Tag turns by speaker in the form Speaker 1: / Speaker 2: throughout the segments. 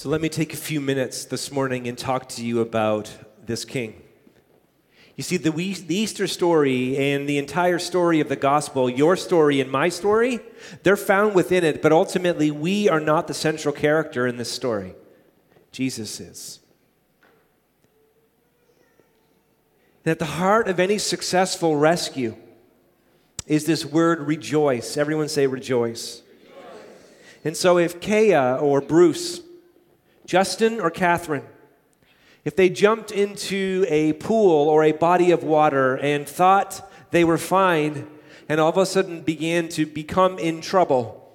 Speaker 1: So let me take a few minutes this morning and talk to you about this king. You see, the, the Easter story and the entire story of the gospel, your story and my story, they're found within it, but ultimately we are not the central character in this story. Jesus is. And at the heart of any successful rescue is this word rejoice. Everyone say rejoice. rejoice. And so if Kaya or Bruce, Justin or Catherine, if they jumped into a pool or a body of water and thought they were fine and all of a sudden began to become in trouble,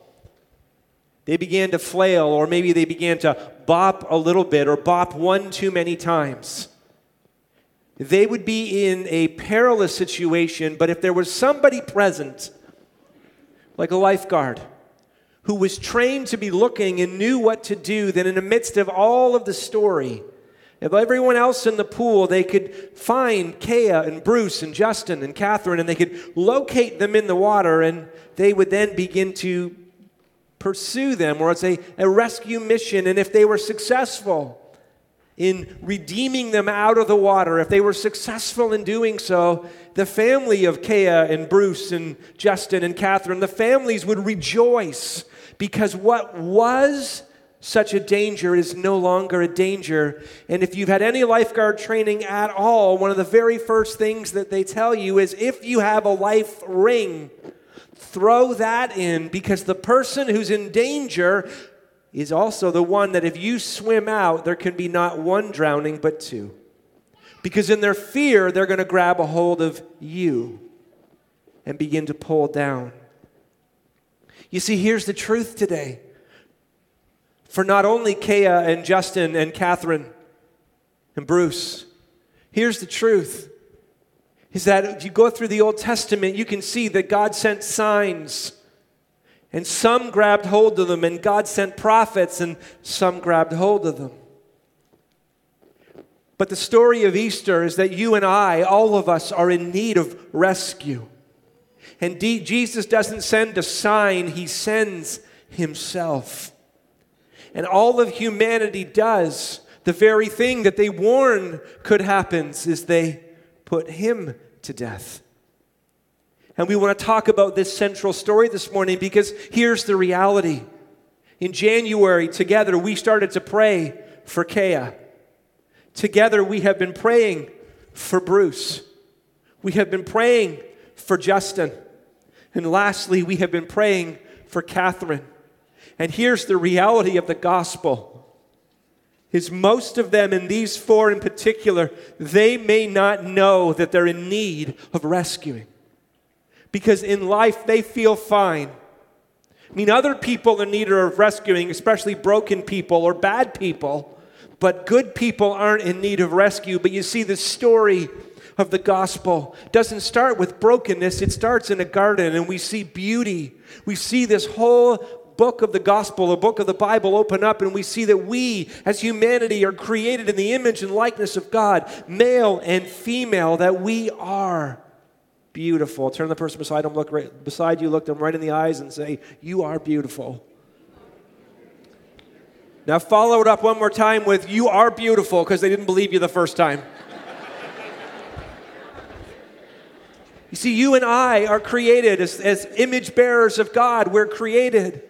Speaker 1: they began to flail or maybe they began to bop a little bit or bop one too many times, they would be in a perilous situation. But if there was somebody present, like a lifeguard, who was trained to be looking and knew what to do, then in the midst of all of the story, of everyone else in the pool, they could find Kaya and Bruce and Justin and Catherine, and they could locate them in the water, and they would then begin to pursue them, or it's a, a rescue mission. And if they were successful in redeeming them out of the water, if they were successful in doing so, the family of Kaya and Bruce and Justin and Catherine, the families would rejoice because what was such a danger is no longer a danger. And if you've had any lifeguard training at all, one of the very first things that they tell you is if you have a life ring, throw that in because the person who's in danger is also the one that if you swim out, there can be not one drowning, but two. Because in their fear, they're going to grab a hold of you and begin to pull down. You see, here's the truth today for not only Kaya and Justin and Catherine and Bruce. Here's the truth is that if you go through the Old Testament, you can see that God sent signs. And some grabbed hold of them, and God sent prophets, and some grabbed hold of them. But the story of Easter is that you and I, all of us, are in need of rescue. And Jesus doesn't send a sign, He sends Himself. And all of humanity does the very thing that they warn could happen is they put him to death. And we want to talk about this central story this morning because here's the reality. In January, together, we started to pray for Kaya. Together, we have been praying for Bruce. We have been praying for Justin. And lastly, we have been praying for Catherine. And here's the reality of the gospel. Is most of them and these four in particular they may not know that they're in need of rescuing. Because in life they feel fine. I mean other people are in need of rescuing especially broken people or bad people but good people aren't in need of rescue. But you see the story of the gospel doesn't start with brokenness it starts in a garden and we see beauty we see this whole book of the gospel, a book of the Bible open up, and we see that we as humanity are created in the image and likeness of God, male and female, that we are beautiful. Turn the person beside them, look right beside you, look them right in the eyes, and say, You are beautiful. Now follow it up one more time with You are beautiful, because they didn't believe you the first time. You see, you and I are created as, as image bearers of God. We're created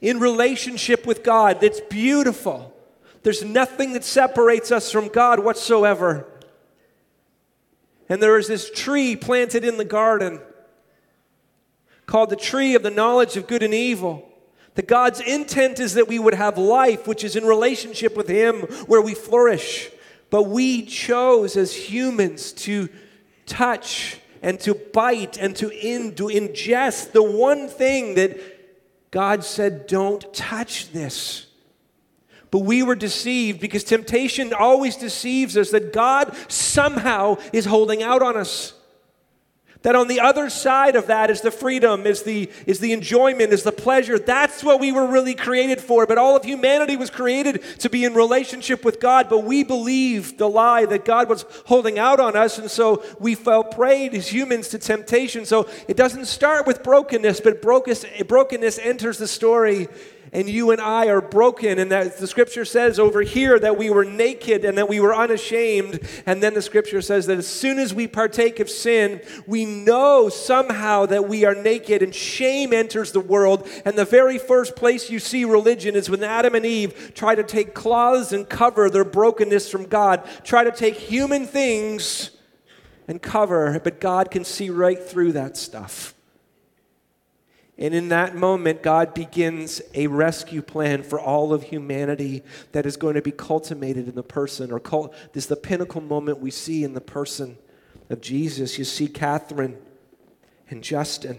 Speaker 1: in relationship with God that's beautiful. There's nothing that separates us from God whatsoever. And there is this tree planted in the garden called the tree of the knowledge of good and evil. That God's intent is that we would have life, which is in relationship with Him, where we flourish. But we chose as humans to touch and to bite and to, in, to ingest the one thing that God said, Don't touch this. But we were deceived because temptation always deceives us that God somehow is holding out on us. That on the other side of that is the freedom, is the, is the enjoyment, is the pleasure. That's what we were really created for. But all of humanity was created to be in relationship with God. But we believed the lie that God was holding out on us. And so we fell prey as humans to temptation. So it doesn't start with brokenness, but brokenness enters the story. And you and I are broken, and that the scripture says over here that we were naked and that we were unashamed. And then the scripture says that as soon as we partake of sin, we know somehow that we are naked, and shame enters the world. And the very first place you see religion is when Adam and Eve try to take cloths and cover their brokenness from God, try to take human things and cover, but God can see right through that stuff. And in that moment, God begins a rescue plan for all of humanity that is going to be cultivated in the person, or cult, this is the pinnacle moment we see in the person of Jesus. You see Catherine and Justin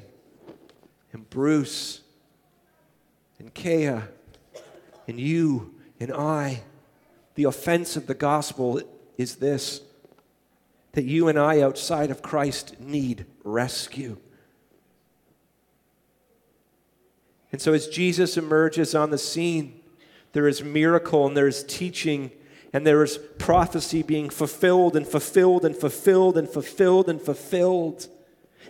Speaker 1: and Bruce and Kea and you and I. The offense of the gospel is this that you and I, outside of Christ, need rescue. And so, as Jesus emerges on the scene, there is miracle and there is teaching and there is prophecy being fulfilled and fulfilled and fulfilled and fulfilled and fulfilled.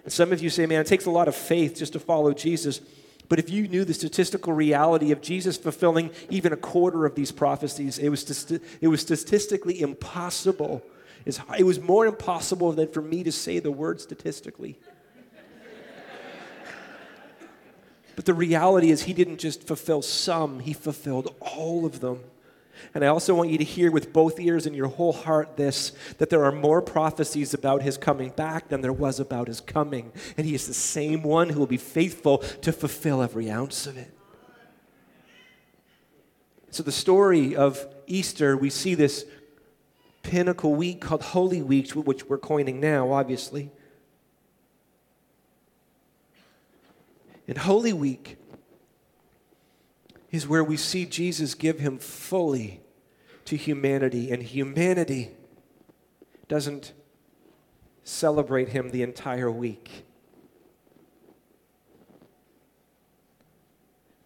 Speaker 1: And some of you say, man, it takes a lot of faith just to follow Jesus. But if you knew the statistical reality of Jesus fulfilling even a quarter of these prophecies, it was, it was statistically impossible. It was more impossible than for me to say the word statistically. But the reality is, he didn't just fulfill some, he fulfilled all of them. And I also want you to hear with both ears and your whole heart this that there are more prophecies about his coming back than there was about his coming. And he is the same one who will be faithful to fulfill every ounce of it. So, the story of Easter, we see this pinnacle week called Holy Week, which we're coining now, obviously. And Holy Week is where we see Jesus give him fully to humanity, and humanity doesn't celebrate him the entire week.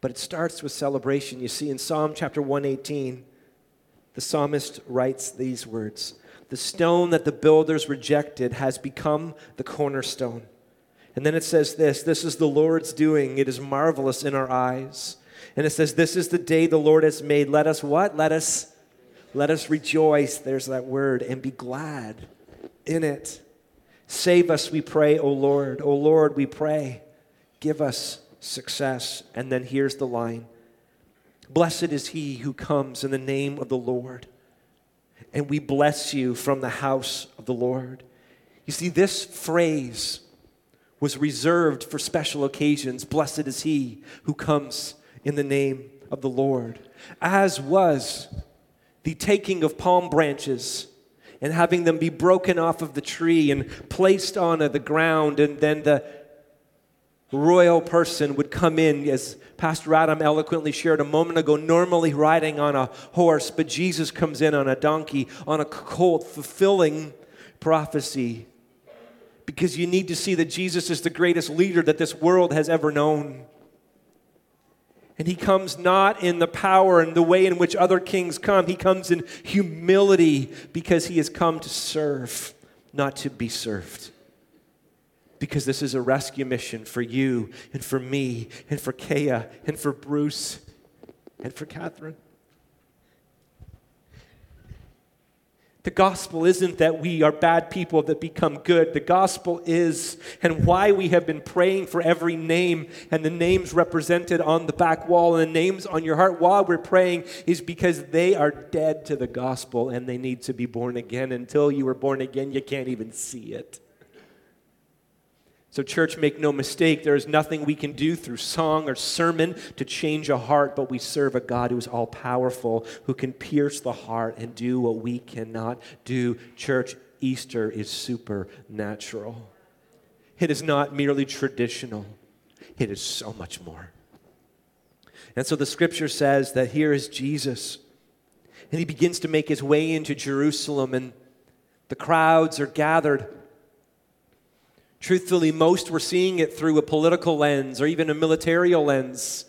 Speaker 1: But it starts with celebration. You see, in Psalm chapter 118, the psalmist writes these words The stone that the builders rejected has become the cornerstone. And then it says this this is the Lord's doing. It is marvelous in our eyes. And it says, This is the day the Lord has made. Let us what? Let us let us rejoice. There's that word, and be glad in it. Save us, we pray, O Lord. O Lord, we pray. Give us success. And then here's the line Blessed is he who comes in the name of the Lord. And we bless you from the house of the Lord. You see, this phrase was reserved for special occasions. Blessed is he who comes in the name of the Lord. As was the taking of palm branches and having them be broken off of the tree and placed on the ground, and then the royal person would come in, as Pastor Adam eloquently shared a moment ago, normally riding on a horse, but Jesus comes in on a donkey, on a colt, fulfilling prophecy because you need to see that Jesus is the greatest leader that this world has ever known. And he comes not in the power and the way in which other kings come. He comes in humility because he has come to serve, not to be served. Because this is a rescue mission for you and for me and for Kea and for Bruce and for Catherine. The gospel isn't that we are bad people that become good. The gospel is, and why we have been praying for every name and the names represented on the back wall and the names on your heart while we're praying is because they are dead to the gospel and they need to be born again. Until you are born again, you can't even see it. So, church, make no mistake, there is nothing we can do through song or sermon to change a heart, but we serve a God who is all powerful, who can pierce the heart and do what we cannot do. Church, Easter is supernatural. It is not merely traditional, it is so much more. And so the scripture says that here is Jesus, and he begins to make his way into Jerusalem, and the crowds are gathered Truthfully, most were seeing it through a political lens or even a military lens.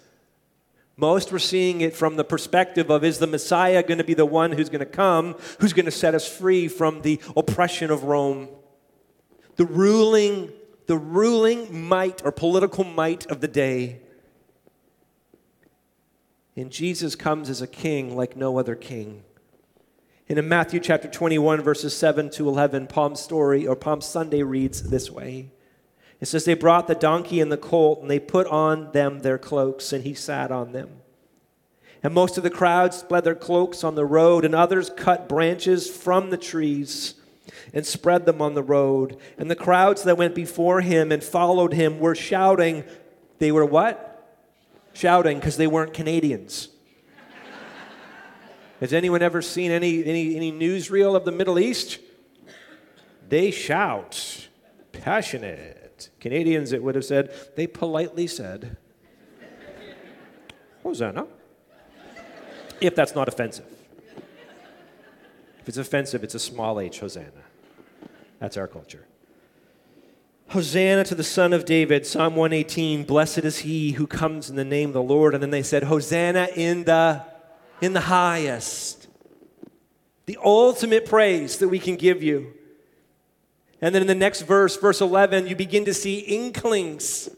Speaker 1: Most were seeing it from the perspective of is the Messiah going to be the one who's going to come, who's going to set us free from the oppression of Rome? The ruling, the ruling might or political might of the day. And Jesus comes as a king like no other king. And in Matthew chapter 21, verses 7 to 11, Palm story or Palm Sunday reads this way. It says, They brought the donkey and the colt, and they put on them their cloaks, and he sat on them. And most of the crowd spread their cloaks on the road, and others cut branches from the trees and spread them on the road. And the crowds that went before him and followed him were shouting. They were what? Shouting because they weren't Canadians. Has anyone ever seen any, any, any newsreel of the Middle East? They shout, passionate. Canadians, it would have said, they politely said, Hosanna. If that's not offensive. If it's offensive, it's a small h, Hosanna. That's our culture. Hosanna to the Son of David, Psalm 118, blessed is he who comes in the name of the Lord. And then they said, Hosanna in the in the highest. The ultimate praise that we can give you. And then in the next verse, verse 11, you begin to see inklings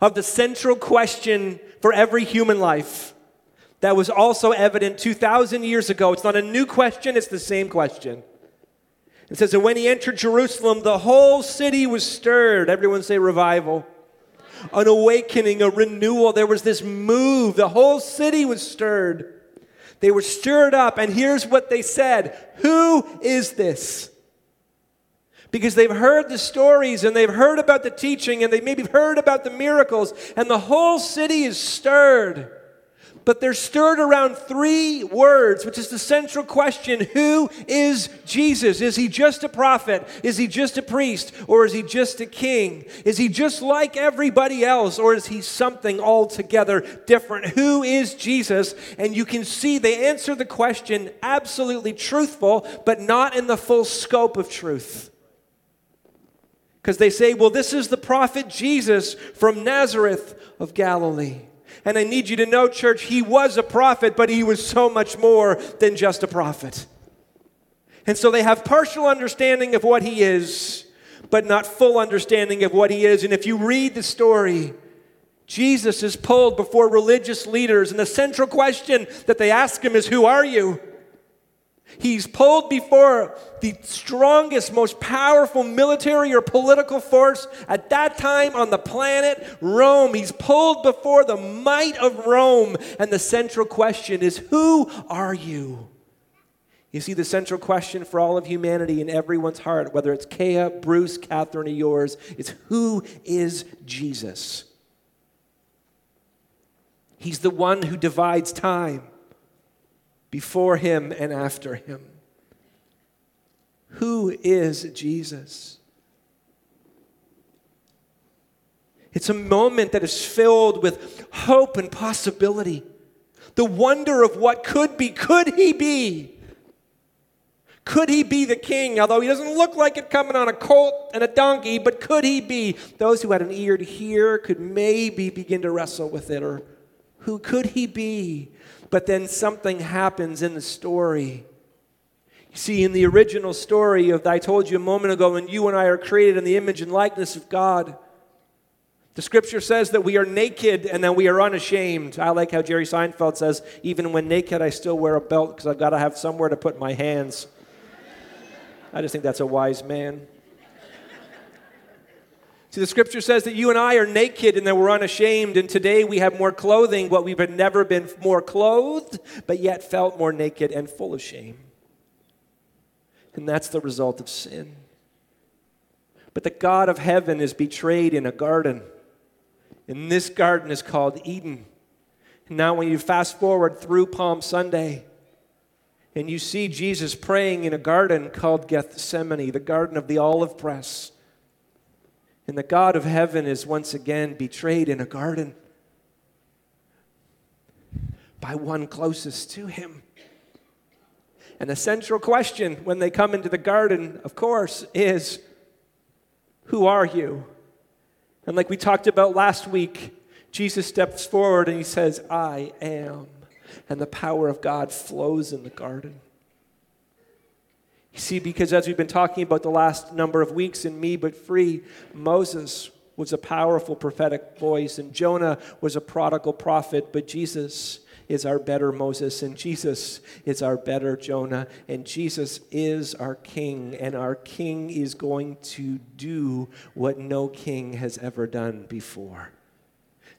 Speaker 1: of the central question for every human life that was also evident 2,000 years ago. It's not a new question, it's the same question. It says that when he entered Jerusalem, the whole city was stirred. Everyone say revival. An awakening, a renewal. There was this move. The whole city was stirred. They were stirred up, and here's what they said Who is this? Because they've heard the stories and they've heard about the teaching and they maybe heard about the miracles, and the whole city is stirred but they're stirred around three words, which is the central question Who is Jesus? Is he just a prophet? Is he just a priest? Or is he just a king? Is he just like everybody else? Or is he something altogether different? Who is Jesus? And you can see they answer the question absolutely truthful, but not in the full scope of truth. Because they say, well, this is the prophet Jesus from Nazareth of Galilee. And I need you to know, church, he was a prophet, but he was so much more than just a prophet. And so they have partial understanding of what he is, but not full understanding of what he is. And if you read the story, Jesus is pulled before religious leaders, and the central question that they ask him is, Who are you? He's pulled before the strongest, most powerful military or political force at that time on the planet, Rome. He's pulled before the might of Rome. And the central question is Who are you? You see, the central question for all of humanity in everyone's heart, whether it's Kea, Bruce, Catherine, or yours, is Who is Jesus? He's the one who divides time before him and after him. Who is Jesus? It's a moment that is filled with hope and possibility. The wonder of what could be. Could he be? Could he be the king? Although he doesn't look like it coming on a colt and a donkey, but could he be? Those who had an ear to hear could maybe begin to wrestle with it. Or who could he be? But then something happens in the story. You see, in the original story of I told you a moment ago, when you and I are created in the image and likeness of God, the scripture says that we are naked and that we are unashamed. I like how Jerry Seinfeld says, even when naked, I still wear a belt because I've got to have somewhere to put my hands. I just think that's a wise man. See, the scripture says that you and I are naked and that we're unashamed, and today we have more clothing, but we've never been more clothed, but yet felt more naked and full of shame. And that's the result of sin. But the God of heaven is betrayed in a garden. And this garden is called Eden. And now, when you fast forward through Palm Sunday, and you see Jesus praying in a garden called Gethsemane, the garden of the olive press. And the God of heaven is once again betrayed in a garden by one closest to him. And the central question when they come into the garden, of course, is Who are you? And like we talked about last week, Jesus steps forward and he says, I am. And the power of God flows in the garden. You see, because as we've been talking about the last number of weeks in Me But Free, Moses was a powerful prophetic voice, and Jonah was a prodigal prophet, but Jesus is our better Moses, and Jesus is our better Jonah, and Jesus is our king, and our king is going to do what no king has ever done before.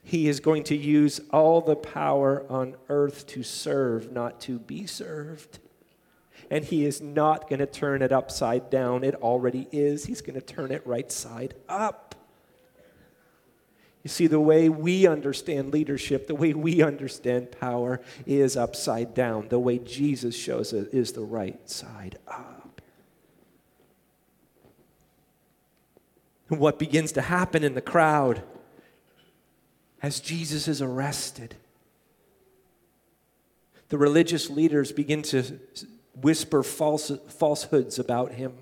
Speaker 1: He is going to use all the power on earth to serve, not to be served. And he is not going to turn it upside down. It already is. He's going to turn it right side up. You see, the way we understand leadership, the way we understand power is upside down. The way Jesus shows it is the right side up. And what begins to happen in the crowd as Jesus is arrested? The religious leaders begin to whisper false, falsehoods about him.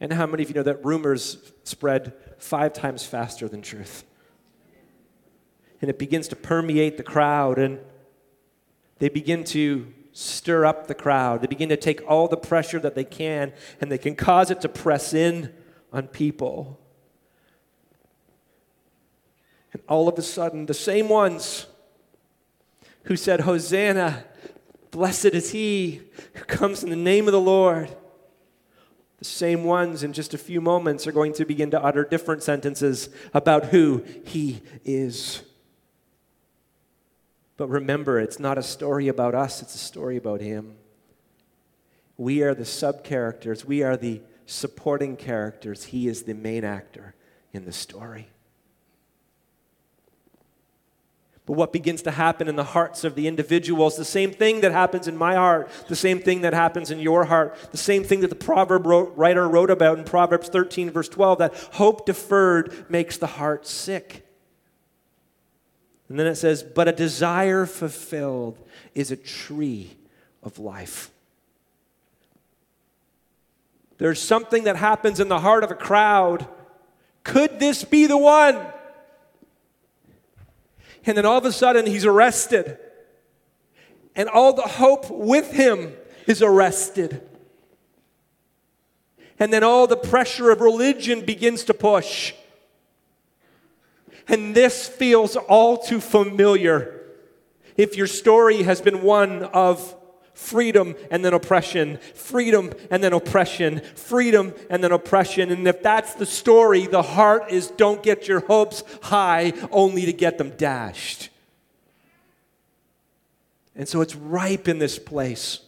Speaker 1: And how many of you know that rumors spread five times faster than truth? And it begins to permeate the crowd, and they begin to stir up the crowd. They begin to take all the pressure that they can, and they can cause it to press in on people. And all of a sudden, the same ones who said, Hosanna, blessed is he who comes in the name of the Lord the same ones in just a few moments are going to begin to utter different sentences about who he is. But remember, it's not a story about us, it's a story about him. We are the sub characters, we are the supporting characters. He is the main actor in the story. But what begins to happen in the hearts of the individuals, the same thing that happens in my heart, the same thing that happens in your heart, the same thing that the proverb wrote, writer wrote about in Proverbs 13, verse 12, that hope deferred makes the heart sick. And then it says, But a desire fulfilled is a tree of life. There's something that happens in the heart of a crowd. Could this be the one? And then all of a sudden, he's arrested. And all the hope with him is arrested. And then all the pressure of religion begins to push. And this feels all too familiar. If your story has been one of freedom and then oppression, freedom and then oppression, freedom and then oppression. And if that's the story, the heart is don't get your hopes high only to get them dashed. And so it's ripe in this place.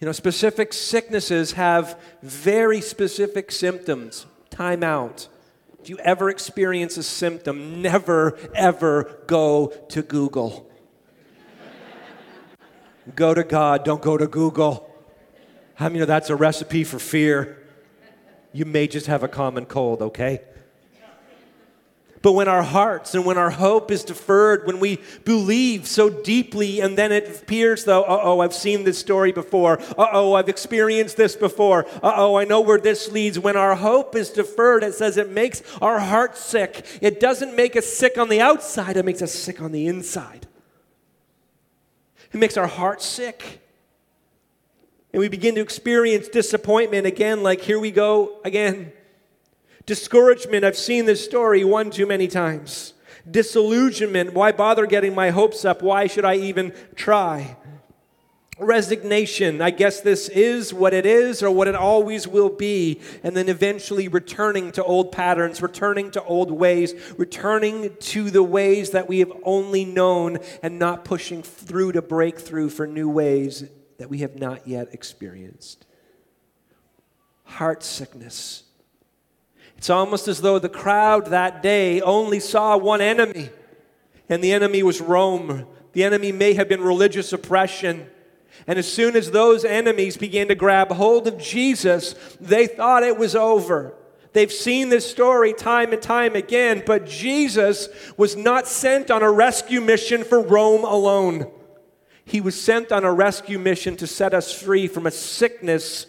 Speaker 1: You know, specific sicknesses have very specific symptoms. Time out. If you ever experience a symptom, never, ever go to Google. Go to God, don't go to Google. How many know that's a recipe for fear? You may just have a common cold, okay? But when our hearts and when our hope is deferred, when we believe so deeply, and then it appears though, uh oh, I've seen this story before. Uh oh, I've experienced this before. Uh oh, I know where this leads. When our hope is deferred, it says it makes our heart sick. It doesn't make us sick on the outside, it makes us sick on the inside. It makes our hearts sick. And we begin to experience disappointment again, like here we go again. Discouragement, I've seen this story one too many times. Disillusionment, why bother getting my hopes up? Why should I even try? Resignation. I guess this is what it is or what it always will be. And then eventually returning to old patterns, returning to old ways, returning to the ways that we have only known and not pushing through to break through for new ways that we have not yet experienced. Heart sickness. It's almost as though the crowd that day only saw one enemy, and the enemy was Rome. The enemy may have been religious oppression. And as soon as those enemies began to grab hold of Jesus, they thought it was over. They've seen this story time and time again, but Jesus was not sent on a rescue mission for Rome alone. He was sent on a rescue mission to set us free from a sickness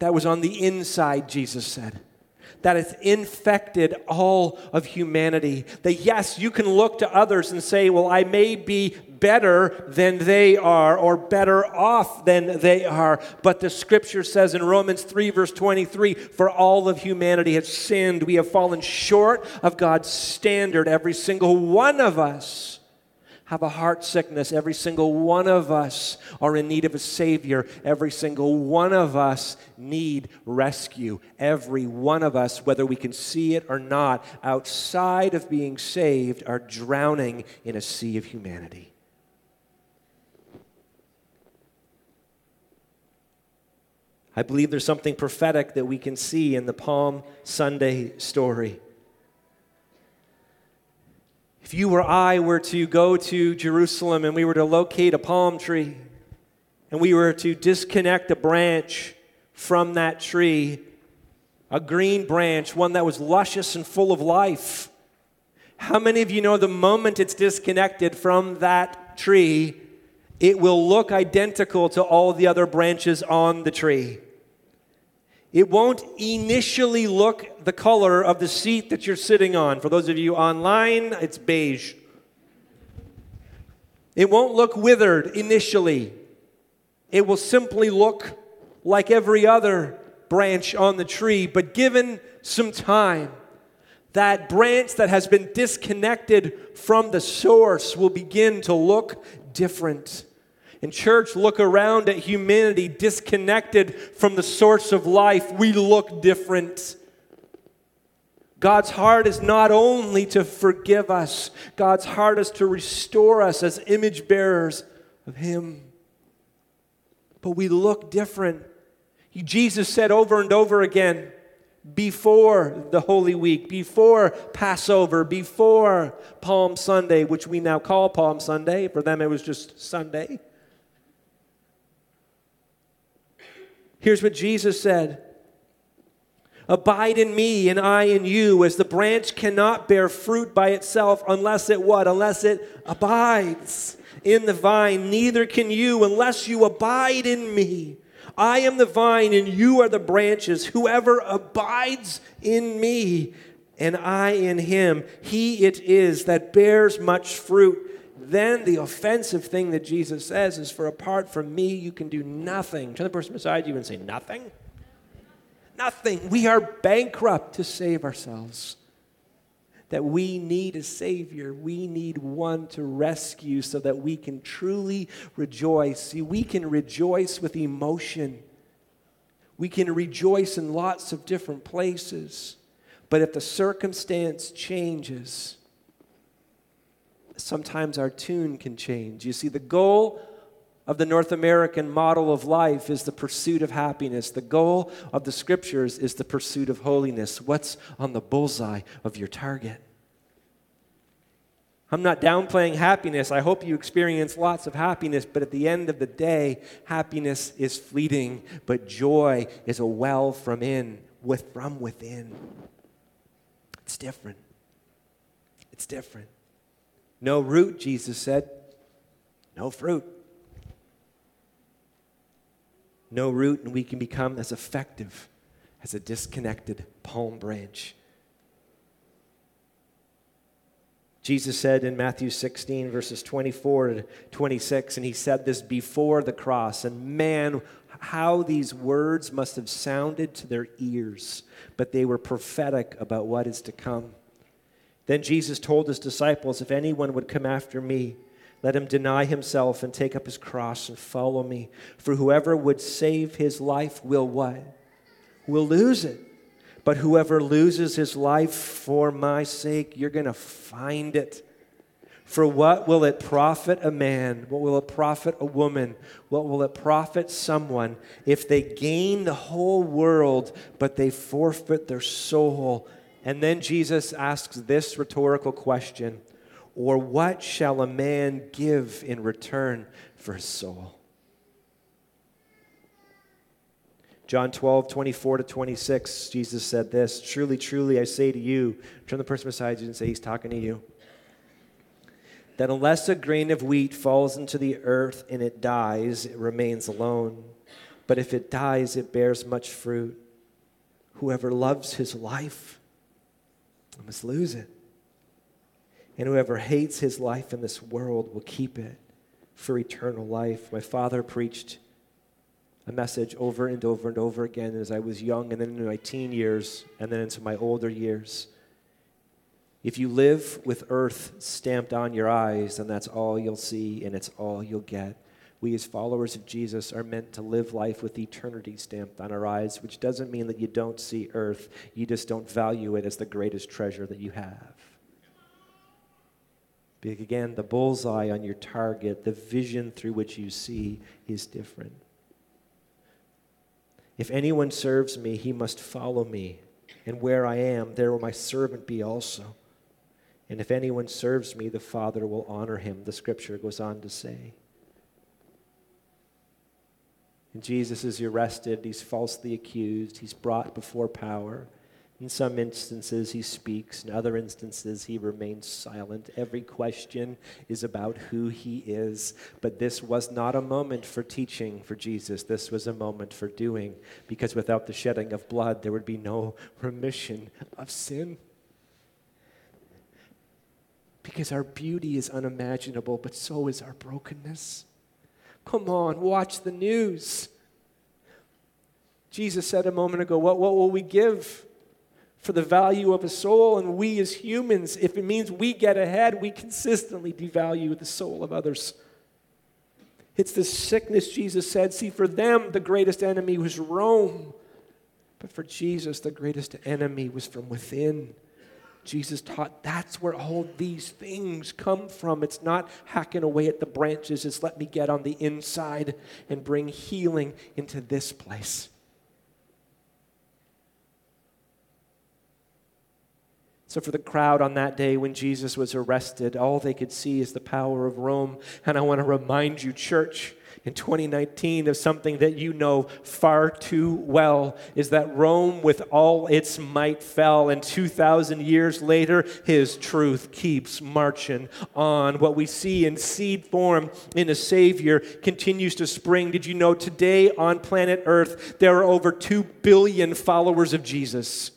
Speaker 1: that was on the inside, Jesus said that has infected all of humanity. That yes, you can look to others and say, well, I may be better than they are or better off than they are. But the scripture says in Romans 3, verse 23 For all of humanity has sinned. We have fallen short of God's standard, every single one of us. have a heart sickness. Every single one of us are in need of a Savior. Every single one of us need rescue. Every one of us, whether we can see it or not, outside of being saved, are drowning in a sea of humanity. I believe there's something prophetic that we can see in the Palm Sunday story. If you or I were to go to Jerusalem and we were to locate a palm tree and we were to disconnect a branch from that tree, a green branch, one that was luscious and full of life, how many of you know the moment it's disconnected from that tree, it will look identical to all the other branches on the tree? It won't initially look the color of the seat that you're sitting on. For those of you online, it's beige. It won't look withered initially. It will simply look like every other branch on the tree, but given some time, that branch that has been disconnected from the source will begin to look different. In church, look around at humanity disconnected from the source of life. We look different. God's heart is not only to forgive us, God's heart is to restore us as image bearers of Him. But we look different. Jesus said over and over again before the Holy Week, before Passover, before Palm Sunday, which we now call Palm Sunday. For them, it was just Sunday. Here's what Jesus said Abide in me and I in you, as the branch cannot bear fruit by itself unless it what? Unless it abides in the vine. Neither can you unless you abide in me. I am the vine and you are the branches. Whoever abides in me and I in him, he it is that bears much fruit then the offensive thing that Jesus says is, For apart from me, you can do nothing. Turn the person beside you and say, Nothing? Nothing. We are bankrupt to save ourselves. That we need a Savior. We need one to rescue so that we can truly rejoice. See, we can rejoice with emotion. We can rejoice in lots of different places. But if the circumstance changes, sometimes our tune can change. You see, the goal of the North American model of life is the pursuit of happiness. The goal of the scriptures is the pursuit of holiness. What's on the bullseye of your target? I'm not downplaying happiness. I hope you experience lots of happiness, but at the end of the day, happiness is fleeting, but joy is a well from in, with from within. It's different. It's different. No root, Jesus said. No fruit. No root, and we can become as effective as a disconnected palm branch. Jesus said in Matthew 16, verses 24 to 26, and he said this before the cross. And man, how these words must have sounded to their ears, but they were prophetic about what is to come. Then Jesus told his disciples, If anyone would come after me, let him deny himself and take up his cross and follow me. For whoever would save his life will what? Will lose it. But whoever loses his life for my sake, you're going to find it. For what will it profit a man? What will it profit a woman? What will it profit someone if they gain the whole world, but they forfeit their soul? And then Jesus asks this rhetorical question Or what shall a man give in return for his soul? John 12, 24 to 26, Jesus said this Truly, truly, I say to you, turn the person beside you and say, He's talking to you. That unless a grain of wheat falls into the earth and it dies, it remains alone. But if it dies, it bears much fruit. Whoever loves his life I must lose it. And whoever hates his life in this world will keep it for eternal life. My father preached a message over and over and over again as I was young and then into my teen years and then into my older years. If you live with earth stamped on your eyes, then that's all you'll see and it's all you'll get. We, as followers of Jesus, are meant to live life with eternity stamped on our eyes, which doesn't mean that you don't see earth. You just don't value it as the greatest treasure that you have. Again, the bullseye on your target, the vision through which you see is different. If anyone serves me, he must follow me, and where I am, there will my servant be also. And if anyone serves me, the Father will honor him, the scripture goes on to say. And Jesus is arrested, he's falsely accused, he's brought before power. In some instances, he speaks. In other instances, he remains silent. Every question is about who he is. But this was not a moment for teaching for Jesus. This was a moment for doing, because without the shedding of blood, there would be no remission of sin. Because our beauty is unimaginable, but so is our brokenness. Come on, watch the news. Jesus said a moment ago, What, what will we give? for the value of a soul, and we as humans, if it means we get ahead, we consistently devalue the soul of others. It's the sickness, Jesus said. See, for them, the greatest enemy was Rome. But for Jesus, the greatest enemy was from within. Jesus taught that's where all these things come from. It's not hacking away at the branches, it's let me get on the inside and bring healing into this place. So, for the crowd on that day when Jesus was arrested, all they could see is the power of Rome. And I want to remind you, church, in 2019 of something that you know far too well is that Rome, with all its might, fell. And 2,000 years later, his truth keeps marching on. What we see in seed form in a Savior continues to spring. Did you know today on planet Earth, there are over 2 billion followers of Jesus?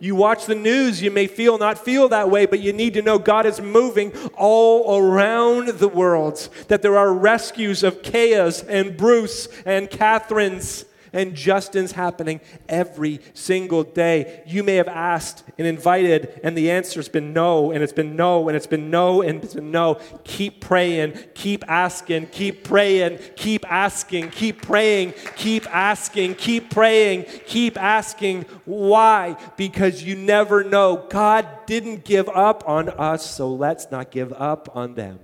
Speaker 1: You watch the news, you may feel not feel that way, but you need to know God is moving all around the world. That there are rescues of Kayas and Bruce and Catherine's and Justin's happening every single day. You may have asked and invited, and the answer's been no, and it's been no, and it's been no, and it's been no. Keep praying, keep asking, keep praying, keep asking, keep praying, keep asking, keep praying, keep asking. Why? Because you never know. God didn't give up on us, so let's not give up on them.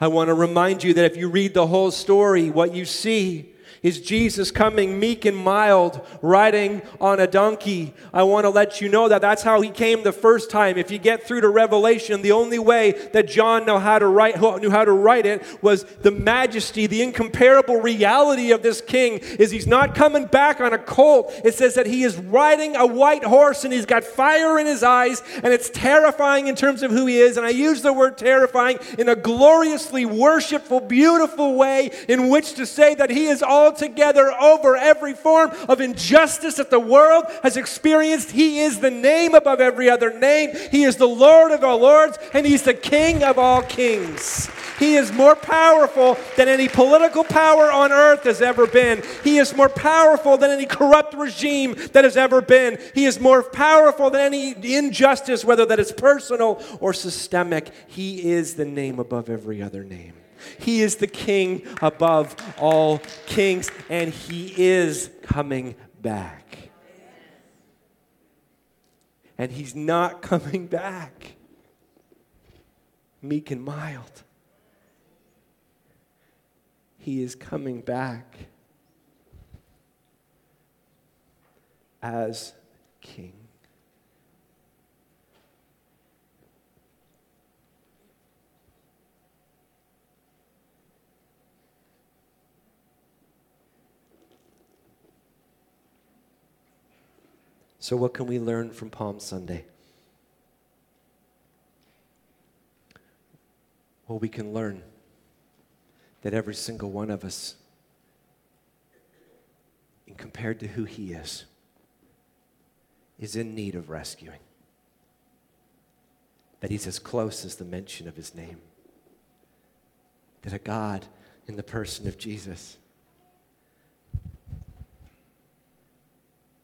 Speaker 1: I want to remind you that if you read the whole story, what you see is Jesus coming meek and mild, riding on a donkey. I want to let you know that that's how he came the first time. If you get through to Revelation, the only way that John knew how to write, knew how to write it was the majesty, the incomparable reality of this king is he's not coming back on a colt. It says that he is riding a white horse and he's got fire in his eyes and it's terrifying in terms of who he is. And I use the word terrifying in a gloriously worshipful, beautiful way in which to say that he is all together over every form of injustice that the world has experienced. He is the name above every other name. He is the Lord of all lords, and He's the King of all kings. He is more powerful than any political power on earth has ever been. He is more powerful than any corrupt regime that has ever been. He is more powerful than any injustice, whether that is personal or systemic. He is the name above every other name. He is the king above all kings, and he is coming back. And he's not coming back meek and mild. He is coming back as king. So, what can we learn from Palm Sunday? Well, we can learn that every single one of us, in compared to who He is, is in need of rescuing. That He's as close as the mention of His name. That a God in the person of Jesus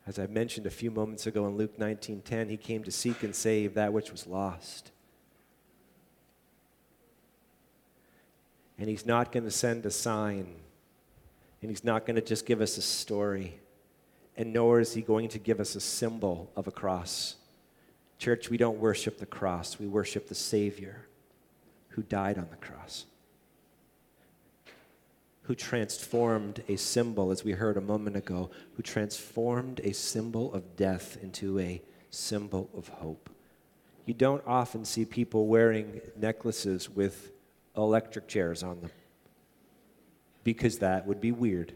Speaker 1: As I mentioned a few moments ago in Luke 19:10, he came to seek and save that which was lost. And he's not going to send a sign. And he's not going to just give us a story. And nor is he going to give us a symbol of a cross. Church, we don't worship the cross, we worship the Savior who died on the cross, who transformed a symbol, as we heard a moment ago, who transformed a symbol of death into a symbol of hope. You don't often see people wearing necklaces with electric chairs on them because that would be weird.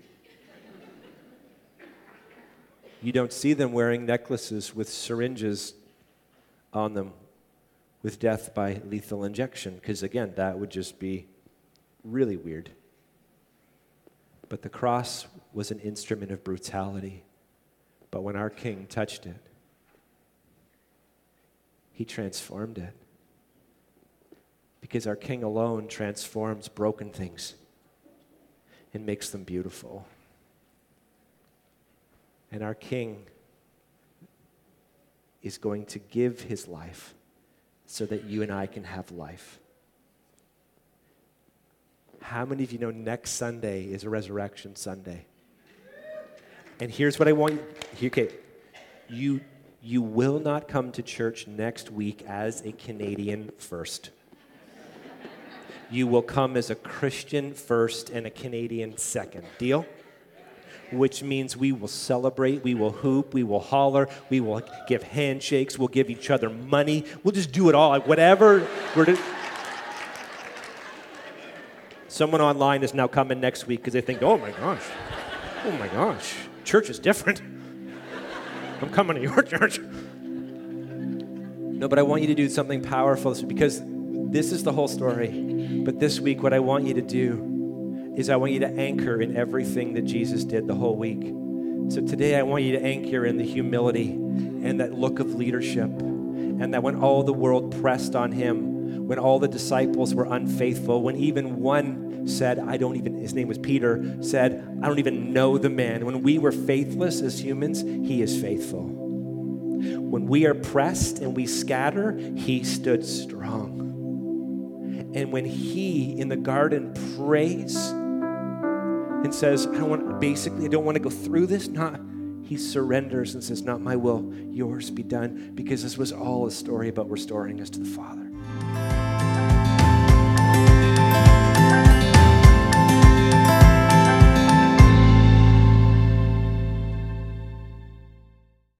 Speaker 1: You don't see them wearing necklaces with syringes on them with death by lethal injection, because again, that would just be really weird. But the cross was an instrument of brutality. But when our king touched it, he transformed it. Because our king alone transforms broken things and makes them beautiful. And our king is going to give his life so that you and I can have life. How many of you know next Sunday is a resurrection Sunday? And here's what I want you, okay, you, you will not come to church next week as a Canadian first. You will come as a Christian first and a Canadian second. Deal? which means we will celebrate, we will hoop, we will holler, we will give handshakes, we'll give each other money. We'll just do it all, like whatever we're. Someone online is now coming next week because they think, oh my gosh, oh my gosh, church is different. I'm coming to your church. No, but I want you to do something powerful because this is the whole story. But this week, what I want you to do is I want you to anchor in everything that Jesus did the whole week. So today I want you to anchor in the humility and that look of leadership. And that when all the world pressed on him, when all the disciples were unfaithful, when even one said, I don't even, his name was Peter, said, I don't even know the man. When we were faithless as humans, he is faithful. When we are pressed and we scatter, he stood strong. And when he in the garden prays, and says, I don't want, basically, I don't want to go through this. Not, he surrenders and says, Not my will, yours be done, because this was all a story about restoring us to the Father.